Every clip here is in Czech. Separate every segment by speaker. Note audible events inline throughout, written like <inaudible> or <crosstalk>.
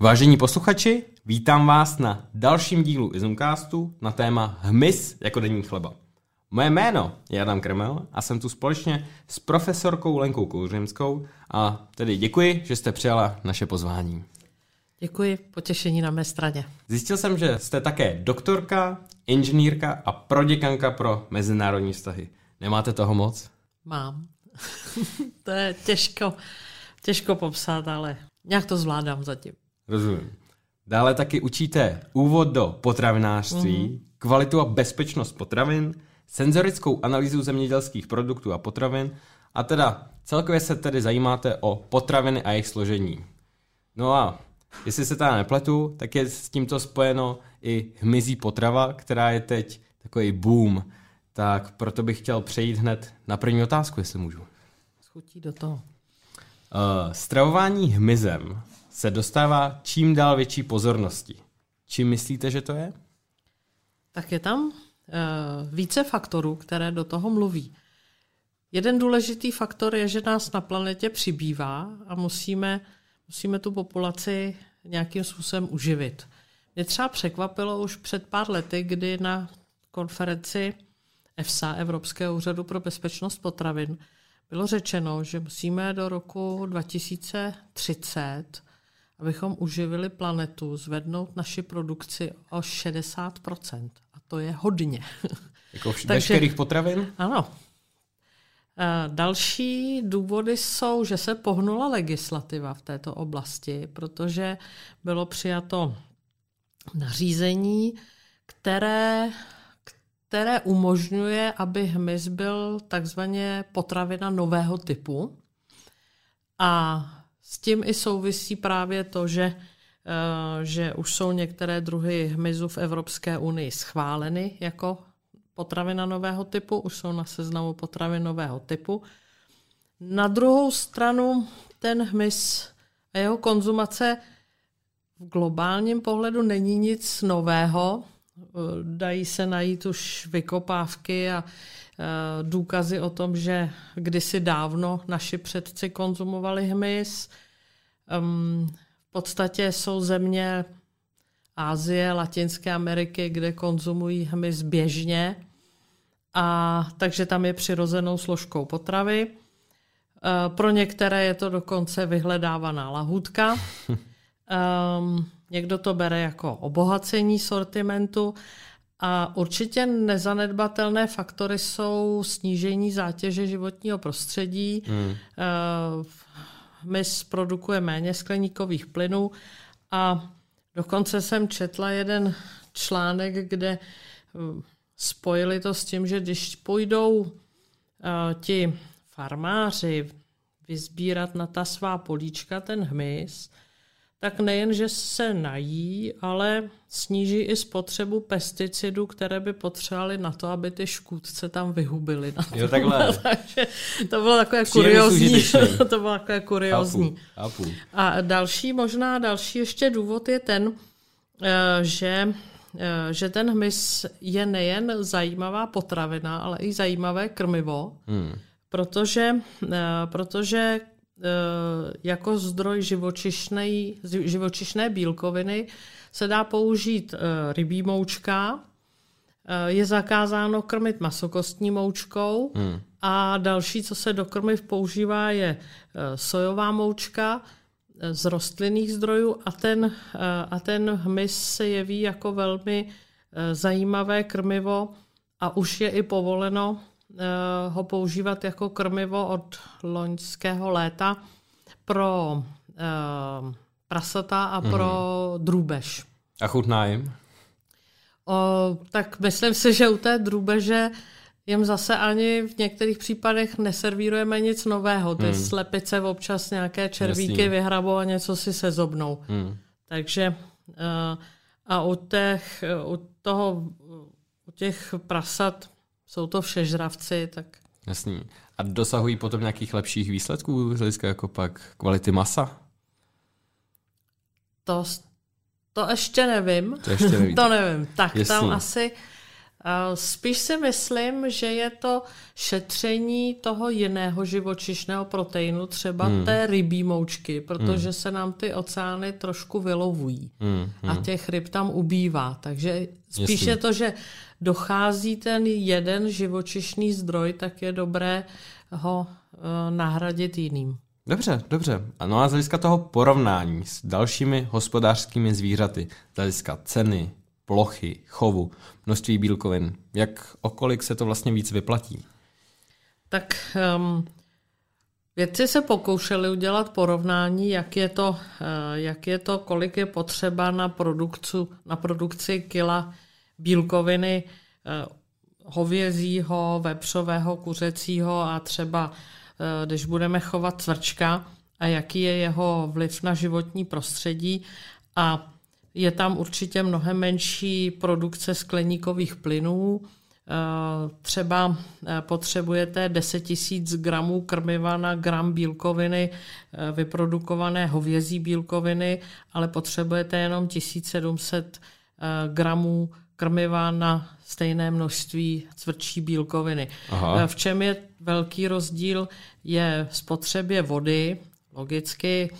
Speaker 1: Vážení posluchači, vítám vás na dalším dílu Izumcastu na téma hmyz jako denní chleba. Moje jméno je Adam Kremel a jsem tu společně s profesorkou Lenkou Kouřimskou a tedy děkuji, že jste přijala naše pozvání.
Speaker 2: Děkuji, potěšení na mé straně.
Speaker 1: Zjistil jsem, že jste také doktorka, inženýrka a proděkanka pro mezinárodní vztahy. Nemáte toho moc?
Speaker 2: Mám. <laughs> to je těžko, těžko popsat, ale nějak to zvládám zatím.
Speaker 1: Rozumím. Dále taky učíte úvod do potravinářství, mm-hmm. kvalitu a bezpečnost potravin, senzorickou analýzu zemědělských produktů a potravin a teda celkově se tedy zajímáte o potraviny a jejich složení. No a jestli se teda nepletu, tak je s tímto spojeno i hmyzí potrava, která je teď takový boom. Tak proto bych chtěl přejít hned na první otázku, jestli můžu.
Speaker 2: Schutí do toho.
Speaker 1: Uh, stravování hmyzem se dostává čím dál větší pozornosti. Čím myslíte, že to je?
Speaker 2: Tak je tam uh, více faktorů, které do toho mluví. Jeden důležitý faktor je, že nás na planetě přibývá a musíme, musíme tu populaci nějakým způsobem uživit. Mě třeba překvapilo už před pár lety, kdy na konferenci EFSA, Evropského úřadu pro bezpečnost potravin, bylo řečeno, že musíme do roku 2030, abychom uživili planetu, zvednout naši produkci o 60%. A to je hodně. <laughs>
Speaker 1: Jako v veškerých potravin?
Speaker 2: Ano. Další důvody jsou, že se pohnula legislativa v této oblasti, protože bylo přijato nařízení, které které umožňuje, aby hmyz byl takzvaně potravina nového typu. A s tím i souvisí právě to, že, eh, že už jsou některé druhy hmyzu v Evropské unii schváleny jako potravina nového typu, už jsou na seznamu potravin nového typu. Na druhou stranu ten hmyz a jeho konzumace v globálním pohledu není nic nového, Dají se najít už vykopávky a důkazy o tom, že kdysi dávno naši předci konzumovali hmyz. V podstatě jsou země Ázie, Latinské Ameriky, kde konzumují hmyz běžně, a takže tam je přirozenou složkou potravy. Pro některé je to dokonce vyhledávaná lahůdka. <laughs> Um, Někdo to bere jako obohacení sortimentu a určitě nezanedbatelné faktory jsou snížení zátěže životního prostředí. Hmm. Eh, my produkuje méně skleníkových plynů a dokonce jsem četla jeden článek, kde eh, spojili to s tím, že když půjdou eh, ti farmáři vyzbírat na ta svá políčka ten hmyz, tak nejen, že se nají, ale sníží i spotřebu pesticidů, které by potřebovali na to, aby ty škůdce tam vyhubily.
Speaker 1: Jo, takhle. <laughs>
Speaker 2: Takže to bylo takové kuriozní. <laughs> to bylo takové kuriozní.
Speaker 1: Chápu, chápu.
Speaker 2: A další, možná další ještě důvod je ten, eh, že eh, že ten hmyz je nejen zajímavá potravina, ale i zajímavé krmivo, hmm. protože, eh, protože jako zdroj živočišné, živočišné bílkoviny se dá použít eh, rybí moučka, eh, je zakázáno krmit masokostní moučkou. Hmm. a další, co se do krmiv používá, je sojová moučka z rostlinných zdrojů. A ten, a ten hmyz se jeví jako velmi zajímavé krmivo a už je i povoleno Eh, ho používat jako krmivo od loňského léta pro uh, prasata a mm. pro drůbež.
Speaker 1: A chutná jim?
Speaker 2: O, tak myslím si, že u té drůbeže jim zase ani v některých případech neservírujeme nic nového. Ty hmm. slepice občas nějaké červíky Jasný. vyhrabou a něco si sezobnou. Hmm. Takže uh, a u, těch, u toho, u těch prasat jsou to všežravci, tak...
Speaker 1: Jasný. A dosahují potom nějakých lepších výsledků z hlediska jako pak kvality masa?
Speaker 2: To, to ještě nevím.
Speaker 1: To ještě nevím. <laughs>
Speaker 2: to nevím. Tak Jasný. tam asi Spíš si myslím, že je to šetření toho jiného živočišného proteinu, třeba hmm. té rybí moučky, protože hmm. se nám ty oceány trošku vylovují hmm. Hmm. a těch ryb tam ubývá. Takže spíš Jasný. je to, že dochází ten jeden živočišný zdroj, tak je dobré ho uh, nahradit jiným.
Speaker 1: Dobře, dobře. No a z hlediska toho porovnání s dalšími hospodářskými zvířaty, z hlediska ceny, plochy, chovu, množství bílkovin, jak okolik se to vlastně víc vyplatí?
Speaker 2: Tak um, vědci se pokoušeli udělat porovnání, jak je to, uh, jak je to kolik je potřeba na, produkci, na produkci kila bílkoviny uh, hovězího, vepřového, kuřecího a třeba uh, když budeme chovat cvrčka a jaký je jeho vliv na životní prostředí a je tam určitě mnohem menší produkce skleníkových plynů. Eh, třeba eh, potřebujete 10 000 gramů krmiva na gram bílkoviny, eh, vyprodukované hovězí bílkoviny, ale potřebujete jenom 1700 gramů krmiva na stejné množství cvrčí bílkoviny. Aha. V čem je velký rozdíl? Je spotřebě vody. Logicky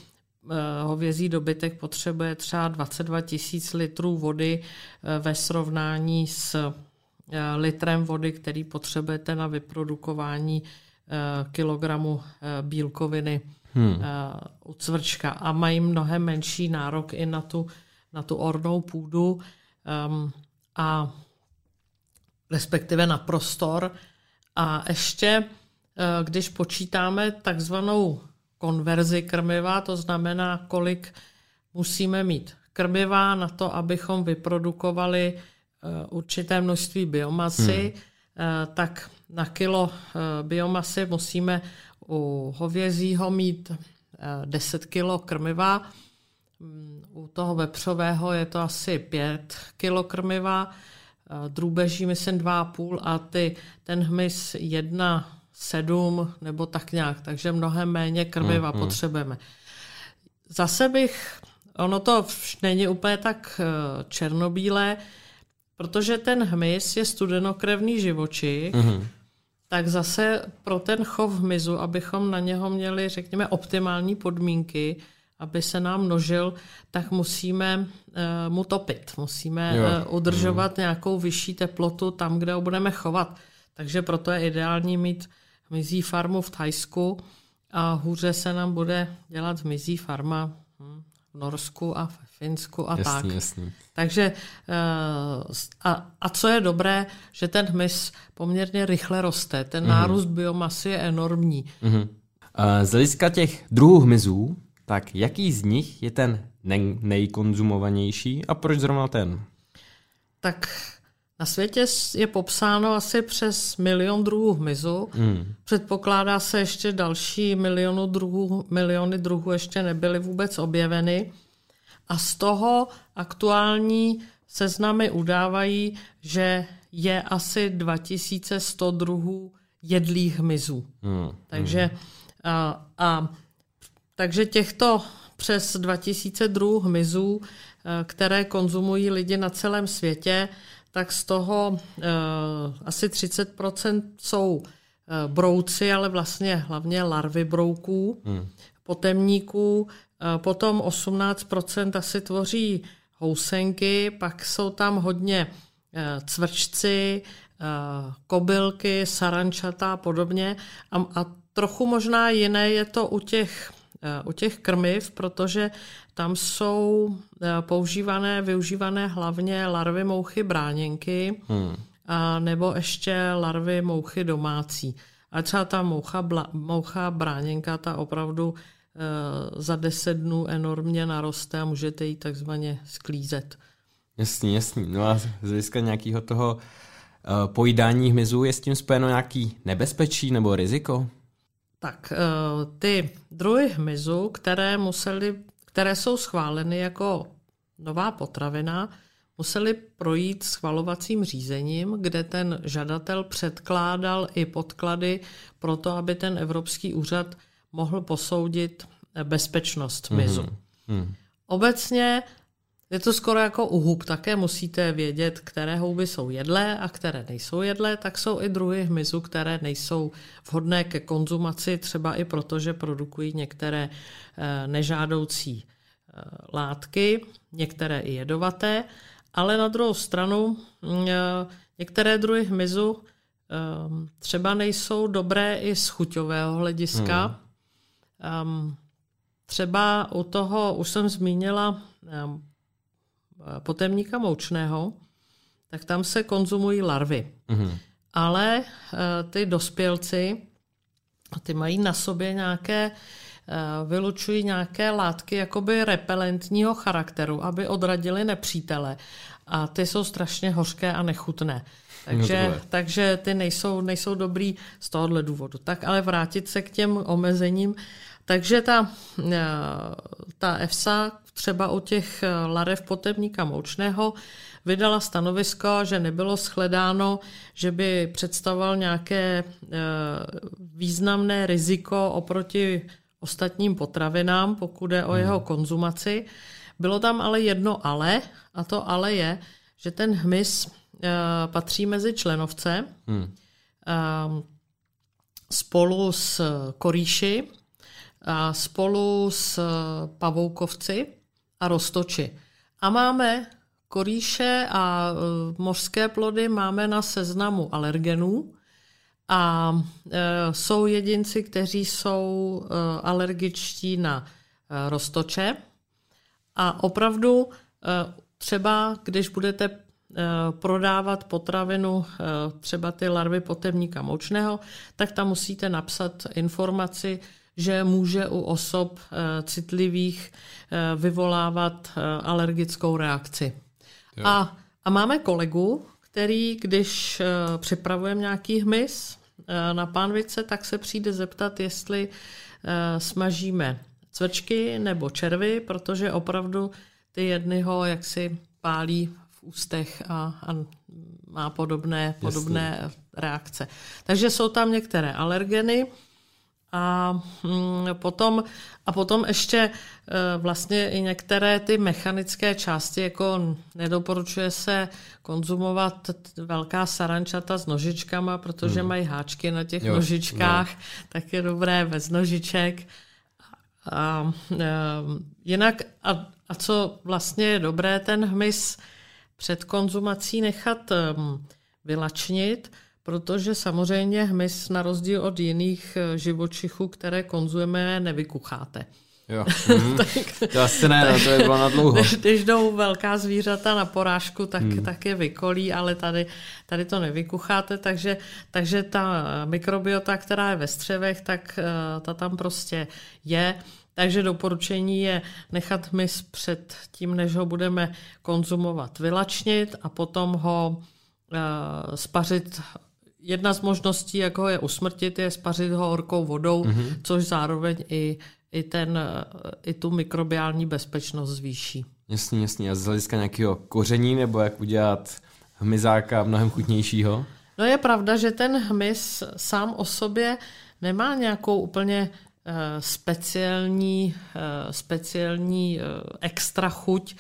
Speaker 2: hovězí dobytek potřebuje třeba 22 tisíc litrů vody eh, ve srovnání s eh, litrem vody, který potřebujete na vyprodukování kilogramu bílkoviny hmm. u cvrčka. A mají mnohem menší nárok i na tu, na tu ornou půdu um, a respektive na prostor. A ještě, když počítáme takzvanou konverzi krmiva, to znamená, kolik musíme mít krmiva na to, abychom vyprodukovali eh, určité množství biomasy, hmm. Eh, tak na kilo eh, biomasy musíme u hovězího mít 10 kilo krmiva, mm, u toho vepřového je to asi 5 kilo krmiva, drůbeží myslím 2,5 a ty, ten hmyz jedna sedm nebo tak nějak, takže mnohem méně krmiva mm, mm. potřebujeme. Zase bych, ono to není úplně tak eh, černobílé, protože ten hmyz je studenokrevný živočich, mm. tak zase pro ten chov hmyzu, abychom na něho měli, řekněme, optimální podmínky, aby se nám množil, tak musíme uh, mu topit. Musíme jo. uh, udržovat mm. nějakou vyšší teplotu tam, kde ho budeme chovat. Takže proto je ideální mít mizí farmu v Thajsku a hůře se nám bude dělat mizí farma hm, v Norsku a v Finsku a jasný, tak. Jasný. Takže eh, a, a co je dobré, že ten hmyz poměrně rychle roste. Ten mm-hmm. nárůst biomasy je enormní.
Speaker 1: Mm-hmm. Z hlediska těch druhů hmyzů, tak jaký z nich je ten nejkonzumovanější a proč zrovna ten?
Speaker 2: Tak na světě je popsáno asi přes milion druhů hmyzu. Mm. Předpokládá se ještě další milionu druhů, miliony druhů ještě nebyly vůbec objeveny. A z toho aktuální seznamy udávají, že je asi 2100 druhů jedlých hmyzů. Mm. Takže, a, a, takže těchto přes 2000 druhů hmyzů, které konzumují lidi na celém světě, tak z toho uh, asi 30% jsou uh, brouci, ale vlastně hlavně larvy brouků, hmm. potemníků, uh, potom 18% asi tvoří housenky, pak jsou tam hodně uh, cvrčci, uh, kobylky, sarančata a podobně. A, a trochu možná jiné je to u těch u těch krmiv, protože tam jsou eh, používané, využívané hlavně larvy mouchy bráněnky hmm. a nebo ještě larvy mouchy domácí. A třeba ta moucha, bla, moucha bráněnka, ta opravdu e, za deset dnů enormně naroste a můžete ji takzvaně sklízet.
Speaker 1: Jasný, jasný. No a z hlediska nějakého toho uh, pojídání hmyzu je s tím spojeno nějaký nebezpečí nebo riziko?
Speaker 2: Tak ty druhy hmyzu, které museli které jsou schváleny jako nová potravina, museli projít schvalovacím řízením, kde ten žadatel předkládal i podklady pro to, aby ten Evropský úřad mohl posoudit bezpečnost mizu. Mm-hmm. Obecně Je to skoro jako u hub, také musíte vědět, které houby jsou jedlé a které nejsou jedlé, tak jsou i druhy hmyzu, které nejsou vhodné ke konzumaci, třeba i proto, že produkují některé eh, nežádoucí eh, látky, některé i jedovaté, ale na druhou stranu mm, eh, některé druhy hmyzu třeba nejsou dobré i z chuťového hlediska. Hmm. Třeba u toho, už jsem zmínila potemníka moučného, tak tam se konzumují larvy. Mm-hmm. Ale uh, ty dospělci, ty mají na sobě nějaké, uh, vylučují nějaké látky jakoby repelentního charakteru, aby odradili nepřítele. A ty jsou strašně hořké a nechutné. Takže, no takže ty nejsou, nejsou dobrý z tohohle důvodu. Tak ale vrátit se k těm omezením. Takže ta, eh, ta EFSA třeba u těch eh, larev potebníka moučného vydala stanovisko, že nebylo shledáno, že by představoval nějaké eh, významné riziko oproti ostatním potravinám, pokud je o jeho hmm. konzumaci. Bylo tam ale jedno ale, a to ale je, že ten hmyz patří mezi členovce hmm. spolu s korýši, a spolu s pavoukovci a roztoči. A máme korýše a e, mořské plody máme na seznamu alergenů a e, jsou jedinci, kteří jsou alergičtí na roztoče. A opravdu třeba, když budete prodávat potravinu, třeba ty larvy potemníka močného, tak tam musíte napsat informaci, že může u osob eh, citlivých eh, vyvolávat eh, alergickou reakci. A, a máme kolegu, který, když připravujeme nějaký hmyz na pánvice, tak se přijde zeptat, jestli smažíme cvrčky nebo červy, protože opravdu ty jedny ho jaksi pálí v ústech a, a má podobné, podobné reakce. Takže jsou tam některé alergeny, a mm, potom, a potom ještě e, vlastně i některé ty mechanické části, jako nedoporučuje se konzumovat velká sarančata s nožičkama, protože hmm. mají háčky na těch jo, nožičkách, no. tak je dobré bez nožiček. A, e, jinak, a, a co vlastně je dobré, ten hmyz před konzumací nechat um, vylačnit, protože samozřejmě hmyz na rozdíl od jiných eh, živočichů, které konzumujeme, nevykucháte.
Speaker 1: Jo. <laughs> Mm. tak, to asi ne, tak, to je bylo na dlouho.
Speaker 2: Když, když jdou velká zvířata na porážku, tak, hmm. tak je vykolí, ale tady, tady to nevykucháte, takže, takže ta mikrobiota, která je ve střevech, tak uh, ta tam prostě je. Takže doporučení je nechat hmyz před tím, než ho budeme konzumovat, vylačnit a potom ho uh, spařit jedna z možností, jak ho je usmrtit, je spařit ho horkou vodou, mm-hmm. což zároveň i, i, ten, i tu mikrobiální bezpečnost zvýší.
Speaker 1: Jasně, jasně. A z hlediska nějakého koření, nebo jak udělat hmyzáka mnohem chutnějšího?
Speaker 2: No je pravda, že ten hmyz sám o sobě nemá nějakou úplně uh, speciální, uh, speciální uh, extra chuť.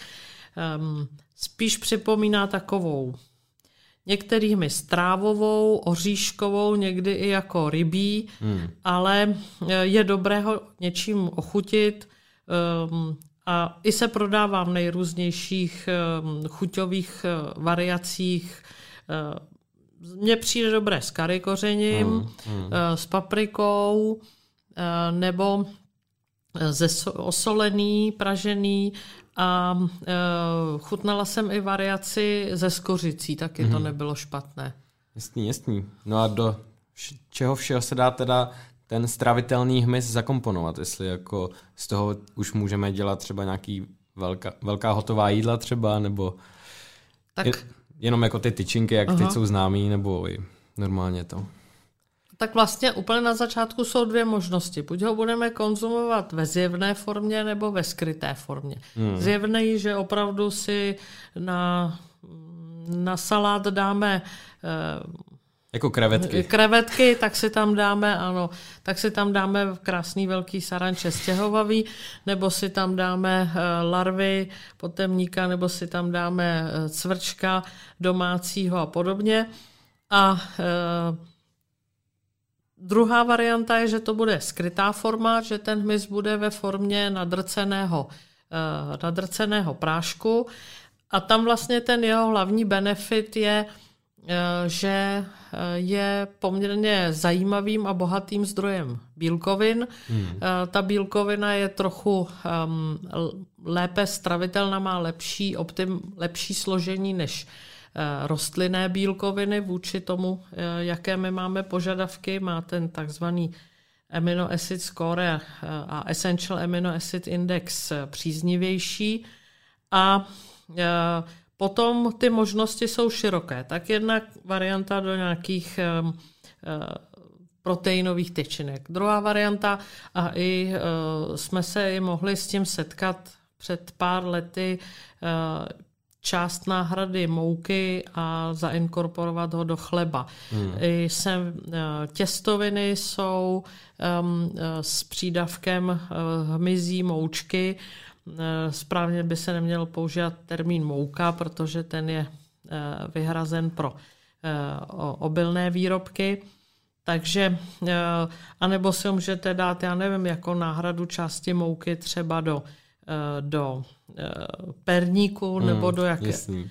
Speaker 2: Um, spíš připomíná takovou některými strávovou, oříškovou, někdy i jako rybí, hmm. ale eh, je dobré ho něčím ochutit um, a i se prodává v nejrůznějších um, chuťových uh, variacích. Uh, mně přijde dobré s kary kořením, hmm. Hmm. Uh, s paprikou nebo osolený, pražený a e, chutnala jsem i variaci ze skořicí, taky mm-hmm. to mhm. nebylo špatné.
Speaker 1: Jasný, jasný. No a do čeho všeho se dá teda ten stravitelný hmyz zakomponovat? Jestli jako z toho už můžeme dělat třeba nějaký velká, velká hotová jídla třeba, nebo tak... je, jenom jako ty tyčinky, jak Aha. teď jsou známý, nebo i normálně to?
Speaker 2: Tak vlastně úplně na začátku jsou dvě možnosti. Buď ho budeme konzumovat ve zjevné formě nebo ve skryté formě. Hmm. Zjevný, že opravdu si na, na salát dáme eh,
Speaker 1: Jako krevetky.
Speaker 2: Krevetky, tak si tam dáme, ano, tak si tam dáme krásný velký saranče stěhovavý, nebo si tam dáme eh, larvy potemníka, nebo si tam dáme eh, cvrčka domácího a podobně. A e, druhá varianta je, že to bude skrytá forma, že ten hmyz bude ve formě nadrceného, e, nadrceného prášku. A tam vlastně ten jeho hlavní benefit je, Eh, že eh, je poměrně zajímavým a bohatým zdrojem bílkovin. Hmm. Eh, ta bílkovina je trochu um, lépe stravitelná, má lepší, optim, lepší složení než rostlinné bílkoviny vůči tomu, jaké my máme požadavky. Má ten takzvaný amino acid score a essential amino acid index příznivější a Potom ty možnosti jsou široké. Tak jedna varianta do nějakých proteinových tyčinek. Druhá varianta, a i jsme se i mohli s tím setkat před pár lety, část náhrady mouky a zainkorporovat ho do chleba. Hmm. I sem, těstoviny jsou um, s přídavkem hmyzí moučky, Eh, správně by se neměl používat termín mouka, protože ten je eh, vyhrazen pro eh, obilné výrobky. Takže, anebo si můžete dát, já nevím, jako náhradu části mouky třeba do, do perníku nebo hmm, do jaké. Jasný.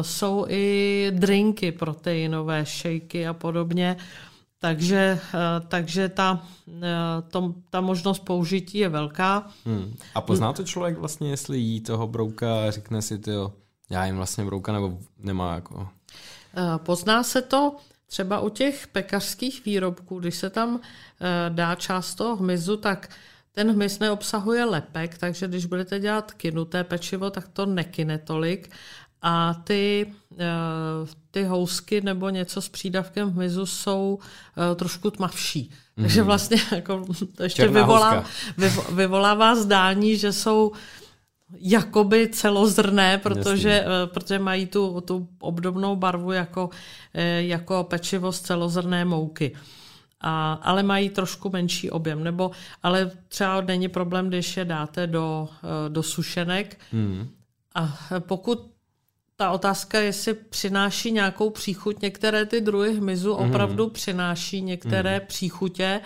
Speaker 2: Jsou i drinky proteinové, šejky a podobně. Takže, eh, takže ta, eh, to, ta možnost použití je velká.
Speaker 1: Hmm. A pozná to člověk vlastně, jestli jí toho brouka a řekne si, tyjo, já jim vlastně brouka nebo nemá jako...
Speaker 2: Eh, pozná se to třeba u těch pekařských výrobků, když se tam dá část toho hmyzu, tak ten hmyz neobsahuje lepek, takže když budete dělat kinuté pečivo, tak to nekine tolik a ty, eh, ty housky nebo něco s přídavkem hmyzu jsou eh, trošku tmavší. Takže vlastně jako to ještě vyvolá, vyvolává zdání, že jsou jakoby celozrné, protože, eh, protože mají tu, tu obdobnou barvu jako, jako pečivo z celozrné mouky. A, ale mají trošku menší objem. Nebo, ale třeba není problém, když je dáte do, do sušenek. Mm. A pokud ta otázka, jestli přináší nějakou příchuť. Některé ty druhy hmyzu mm-hmm. opravdu přináší některé mm-hmm. příchutě.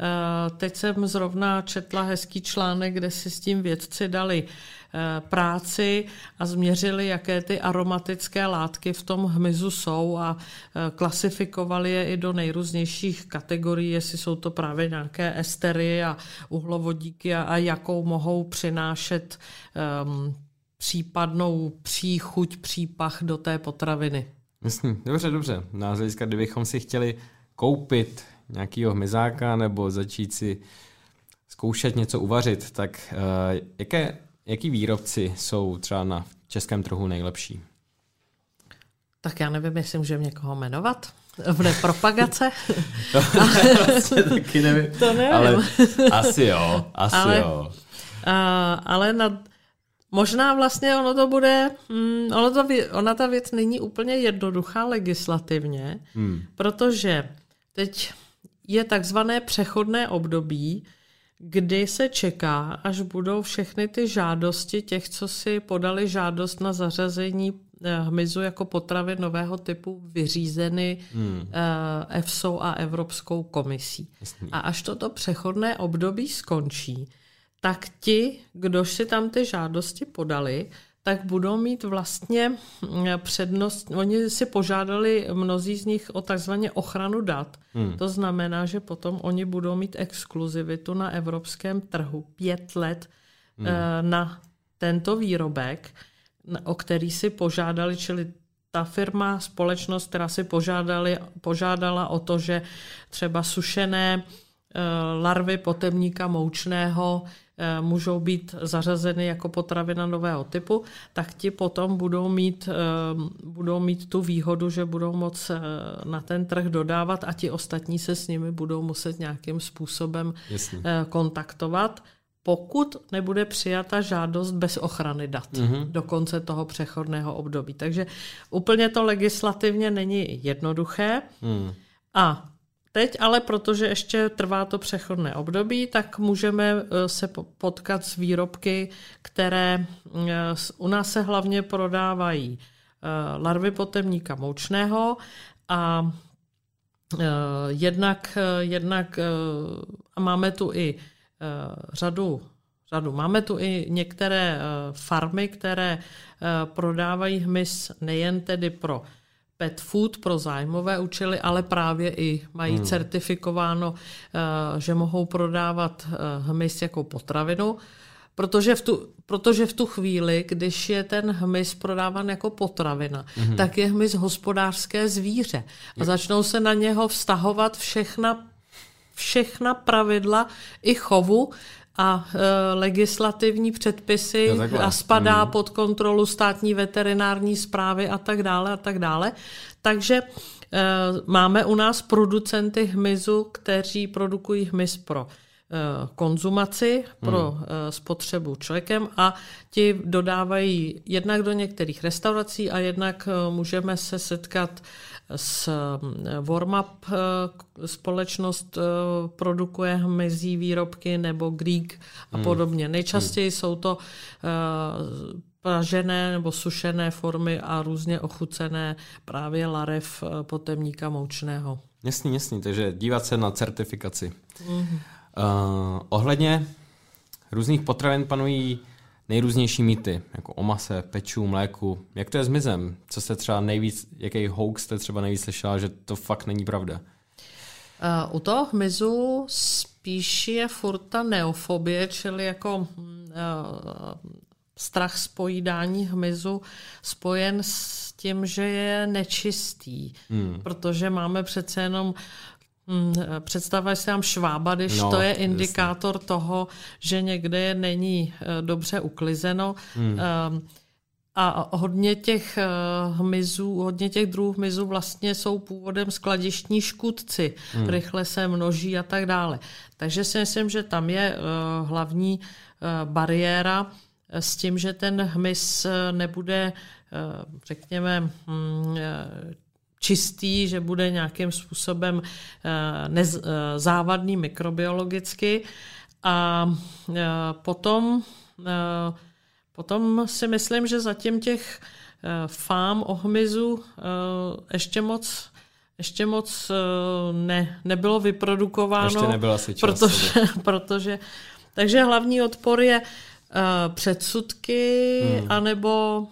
Speaker 2: Eh, teď jsem zrovna četla hezký článek, kde si s tím vědci dali eh, práci a změřili, jaké ty aromatické látky v tom hmyzu jsou a eh, klasifikovali je i do nejrůznějších kategorií, jestli jsou to právě nějaké estery a uhlovodíky a, a jakou mohou přinášet um, případnou příchuť, přípach do té potraviny.
Speaker 1: Jasně, dobře, dobře. Na no hlediska, kdybychom si chtěli koupit nějakýho hmyzáka nebo začít si zkoušet něco uvařit, tak uh, jaké, jaký výrobci jsou třeba na českém trhu nejlepší?
Speaker 2: Tak já nevím, jestli můžeme někoho jmenovat. V propagace? <laughs>
Speaker 1: to vlastně taky nevím.
Speaker 2: To nevím.
Speaker 1: Ale asi jo, asi
Speaker 2: ale,
Speaker 1: jo.
Speaker 2: Uh, ale na, Možná vlastně ono to bude, mm, ono to, ona ta věc není úplně jednoduchá legislativně, hmm. protože teď je takzvané přechodné období, kdy se čeká, až budou všechny ty žádosti těch, co si podali žádost na zařazení eh, hmyzu jako potravy nového typu vyřízeny hmm. EFSO a Evropskou komisí. Jasný. A až toto přechodné období skončí, tak ti, kdo si tam ty žádosti podali, tak budou mít vlastně mm, přednost. Oni si požádali mnozí z nich o takzvaně ochranu dat. Hmm. To znamená, že potom oni budou mít exkluzivitu na evropském trhu pět let hmm. Eh, na tento výrobek, o který si požádali, čili ta firma, společnost, která si požádali, požádala o to, že třeba sušené eh, larvy potemníka moučného můžou být zařazeny jako potravina nového typu, tak ti potom budou mít, eh, budou mít tu výhodu, že budou moc eh, na ten trh dodávat a ti ostatní se s nimi budou muset nějakým způsobem Jasně. kontaktovat pokud nebude přijata žádost bez ochrany dat mm-hmm. do konce toho přechodného období. Takže úplně to legislativně není jednoduché. Mm. A teď ale, protože ještě trvá to přechodné období, tak můžeme se potkat s výrobky, které u nás se hlavně prodávají larvy potemníka moučného a jednak, jednak a máme tu i řadu řadu. Máme tu i některé farmy, které prodávají hmyz nejen tedy pro pet food pro zájmové účely, ale právě i mají hmm. certifikováno, že mohou prodávat hmyz jako potravinu. Protože v, tu, protože v tu chvíli, když je ten hmyz prodáván jako potravina, mm-hmm. tak je hmyz hospodářské zvíře. A začnou se na něho vztahovat všechna, všechna pravidla i chovu a e, legislativní předpisy a spadá mm. pod kontrolu státní veterinární zprávy a tak dále a tak dále. Takže e, máme u nás producenty hmyzu, kteří produkují hmyz pro Eh, konzumaci pro hmm. Eh, spotřebu člověkem a ti dodávají jednak do některých restaurací a jednak eh, můžeme se setkat s Warmup společnost produkuje hmyzí výrobky nebo Greek a hmm. podobně. Nejčastěji hmm. jsou to pražené nebo sušené formy a různě ochucené právě larev potemníka moučného.
Speaker 1: Jasný, jasný, takže dívat se na certifikaci. Mm-hmm. Uh, ohledně různých potravin panují nejrůznější mýty, jako o mase, peču, mléku. Jak to je s mizem? Co jste třeba nejvíc, jaký hoax jste třeba nejvíc slyšela, že to fakt není pravda?
Speaker 2: Uh, u toho hmyzu spíš je furt ta neofobie, čili jako uh, strach z pojídání hmyzu spojen s tím, že je nečistý, hmm. protože máme přece jenom Hmm, představuje si tam švába, když no, to je indikátor jasně. toho, že někde není eh, dobře uklizeno. Hmm. A hodně těch eh, hmyzů, hodně těch druhů hmyzů vlastně jsou původem skladištní škůdci. Hmm. Rychle se množí a tak dále. Takže si myslím, že tam je eh, hlavní bariéra s tím, že ten hmyz nebude, řekněme, hm, čistý, že bude nějakým způsobem eh, nez, eh, závadný mikrobiologicky. A eh, potom, potom si myslím, že zatím těch fám o hmyzu ještě moc ještě moc ne, nebylo vyprodukováno.
Speaker 1: Ještě nebyl asi čas.
Speaker 2: Protože, <laughs> protože, takže hlavní odpor je předsudky, hmm. anebo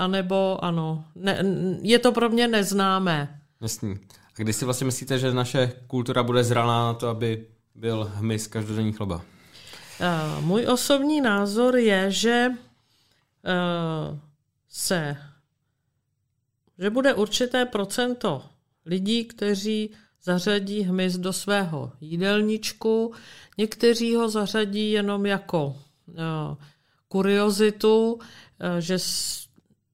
Speaker 2: a nebo ano, ne, je to pro mě neznámé.
Speaker 1: Jasný. A kdy si vlastně myslíte, že naše kultura bude zralá na to, aby byl hmyz každodenní chleba?
Speaker 2: Uh, můj osobní názor je, že uh, se že bude určité procento lidí, kteří zařadí hmyz do svého jídelníčku, někteří ho zařadí jenom jako uh, kuriozitu, uh, že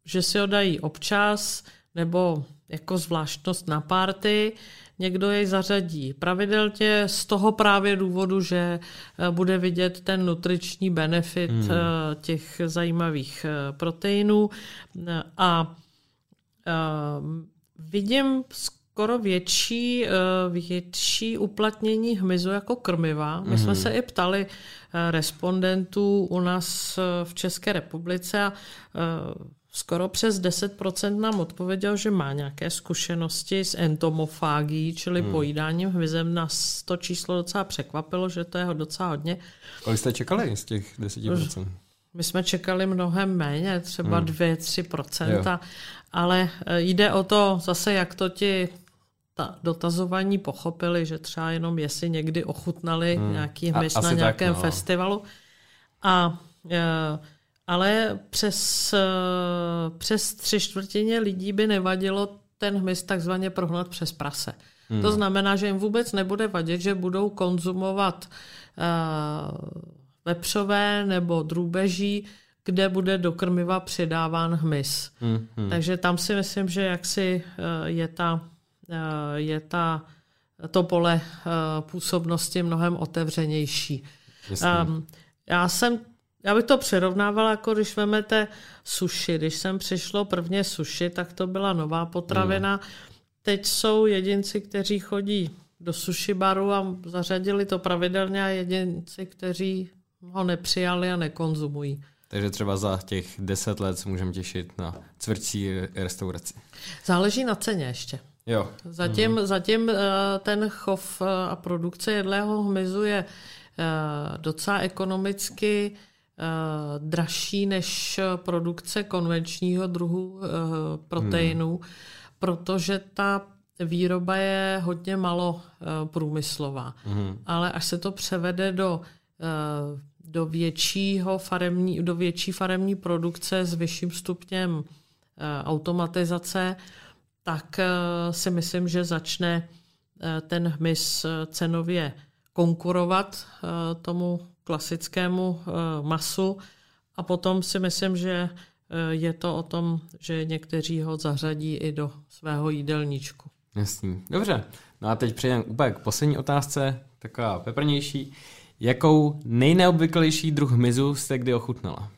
Speaker 2: že si ho dají občas nebo jako zvláštnost na párty, někdo jej zařadí pravidelně z toho právě důvodu, že eh, bude vidět ten nutriční benefit hmm. Eh, těch zajímavých eh, proteinů a vidím skoro větší, větší uplatnění hmyzu jako krmiva. My jsme hmm. se i ptali respondentů u nás v České republice a skoro přes 10% nám odpověděl, že má nějaké zkušenosti s entomofágií, čili hmm. pojídáním hmyzem. Nás to číslo docela překvapilo, že to je docela hodně.
Speaker 1: Kolik jste čekali z těch 10%?
Speaker 2: My jsme čekali mnohem méně, třeba hmm. 2-3%, ale e, jde o to zase, jak to ti ta dotazovaní pochopili, že třeba jenom jestli někdy ochutnali hmm. nějaký hmyz na nějakém tak, no. festivalu. A e, ale přes, eh, přes tři čtvrtině lidí by nevadilo ten hmyz takzvaně prohnat přes prase. Hmm. To znamená, že jim vůbec nebude vadit, že budou konzumovat uh, vepřové nebo drůbeží, kde bude do krmiva přidáván hmyz. Hmm, hmm. Takže tam si myslím, že jaksi uh, je ta, uh, je ta to pole uh, působnosti mnohem otevřenější. Um, já jsem já bych to přirovnávala, jako když vezmete suši. Když jsem přišlo prvně suši, tak to byla nová potravina. Hmm. teď jsou jedinci, kteří chodí do sushi baru a zařadili to pravidelně a jedinci, kteří ho nepřijali a nekonzumují.
Speaker 1: Takže třeba za těch deset let se můžeme těšit na čtvrtší restauraci.
Speaker 2: Záleží na ceně ještě.
Speaker 1: Jo.
Speaker 2: Zatím, mm. zatím eh, ten chov eh, a produkce jedlého hmyzu je eh, docela ekonomicky dražší než produkce konvenčního druhu proteinů, hmm. protože ta výroba je hodně malo průmyslová. Hmm. Ale až se to převede do do, většího faremní, do větší faremní produkce s vyšším stupněm automatizace, tak eh, si myslím, že začne eh, ten hmyz eh, cenově konkurovat tomu klasickému masu a potom si myslím, že je to o tom, že někteří ho zařadí i do svého jídelníčku.
Speaker 1: Jasný. Dobře. No a teď přejdeme úplně k poslední otázce, taková peprnější. Jakou nejneobvyklejší druh hmyzu jste kdy ochutnala?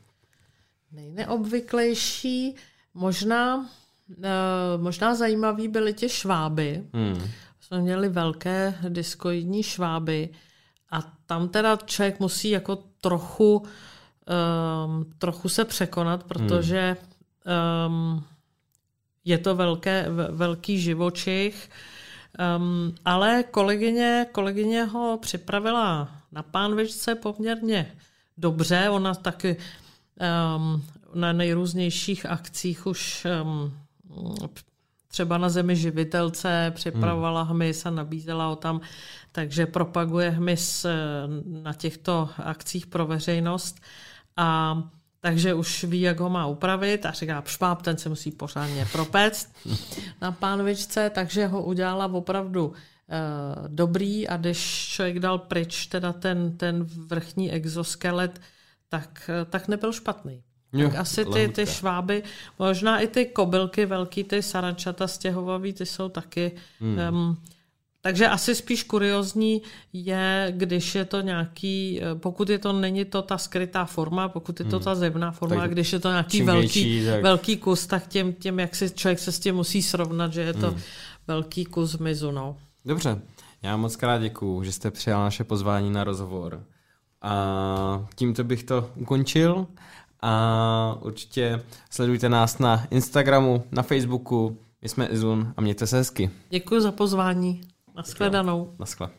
Speaker 2: Nejneobvyklejší možná Eh, možná zajímavý byly ti šváby. Hmm. Jsme měli velké diskoidní šváby a tam teda člověk musí jako trochu, um, trochu se překonat, protože um, je to velké, velký živočich, um, ale kolegyně, kolegyně ho připravila na pánvičce poměrně dobře. Ona taky um, na nejrůznějších akcích už um, třeba na zemi živitelce připravovala hmm. hmyz a nabízela ho tam, takže propaguje hmyz eh, na těchto akcích pro veřejnost a takže už ví, jak ho má upravit a říká, šváb, ten se musí pořádně propéct na pánvičce, takže ho udělala opravdu uh, dobrý a když člověk dal pryč teda ten, ten vrchní exoskelet, tak, uh, tak nebyl špatný. Jo, tak asi ty, ty šváby, možná i ty kobylky velký, ty sarančata stěhovavý, ty jsou taky... Hmm. Um, takže asi spíš kuriozní je, když je to nějaký, pokud je to, není to ta skrytá forma, pokud je to hmm. ta zevná forma, tak když je to nějaký velký, větší, tak... velký kus, tak tím, tím, jak si člověk se s tím musí srovnat, že je to hmm. velký kus mizu. No.
Speaker 1: Dobře, já moc krát děkuju, že jste přijal naše pozvání na rozhovor. A tímto bych to ukončil a určitě sledujte nás na Instagramu, na Facebooku. My jsme Izun a mějte se hezky.
Speaker 2: Děkuji za pozvání. Naschledanou.
Speaker 1: Naschle.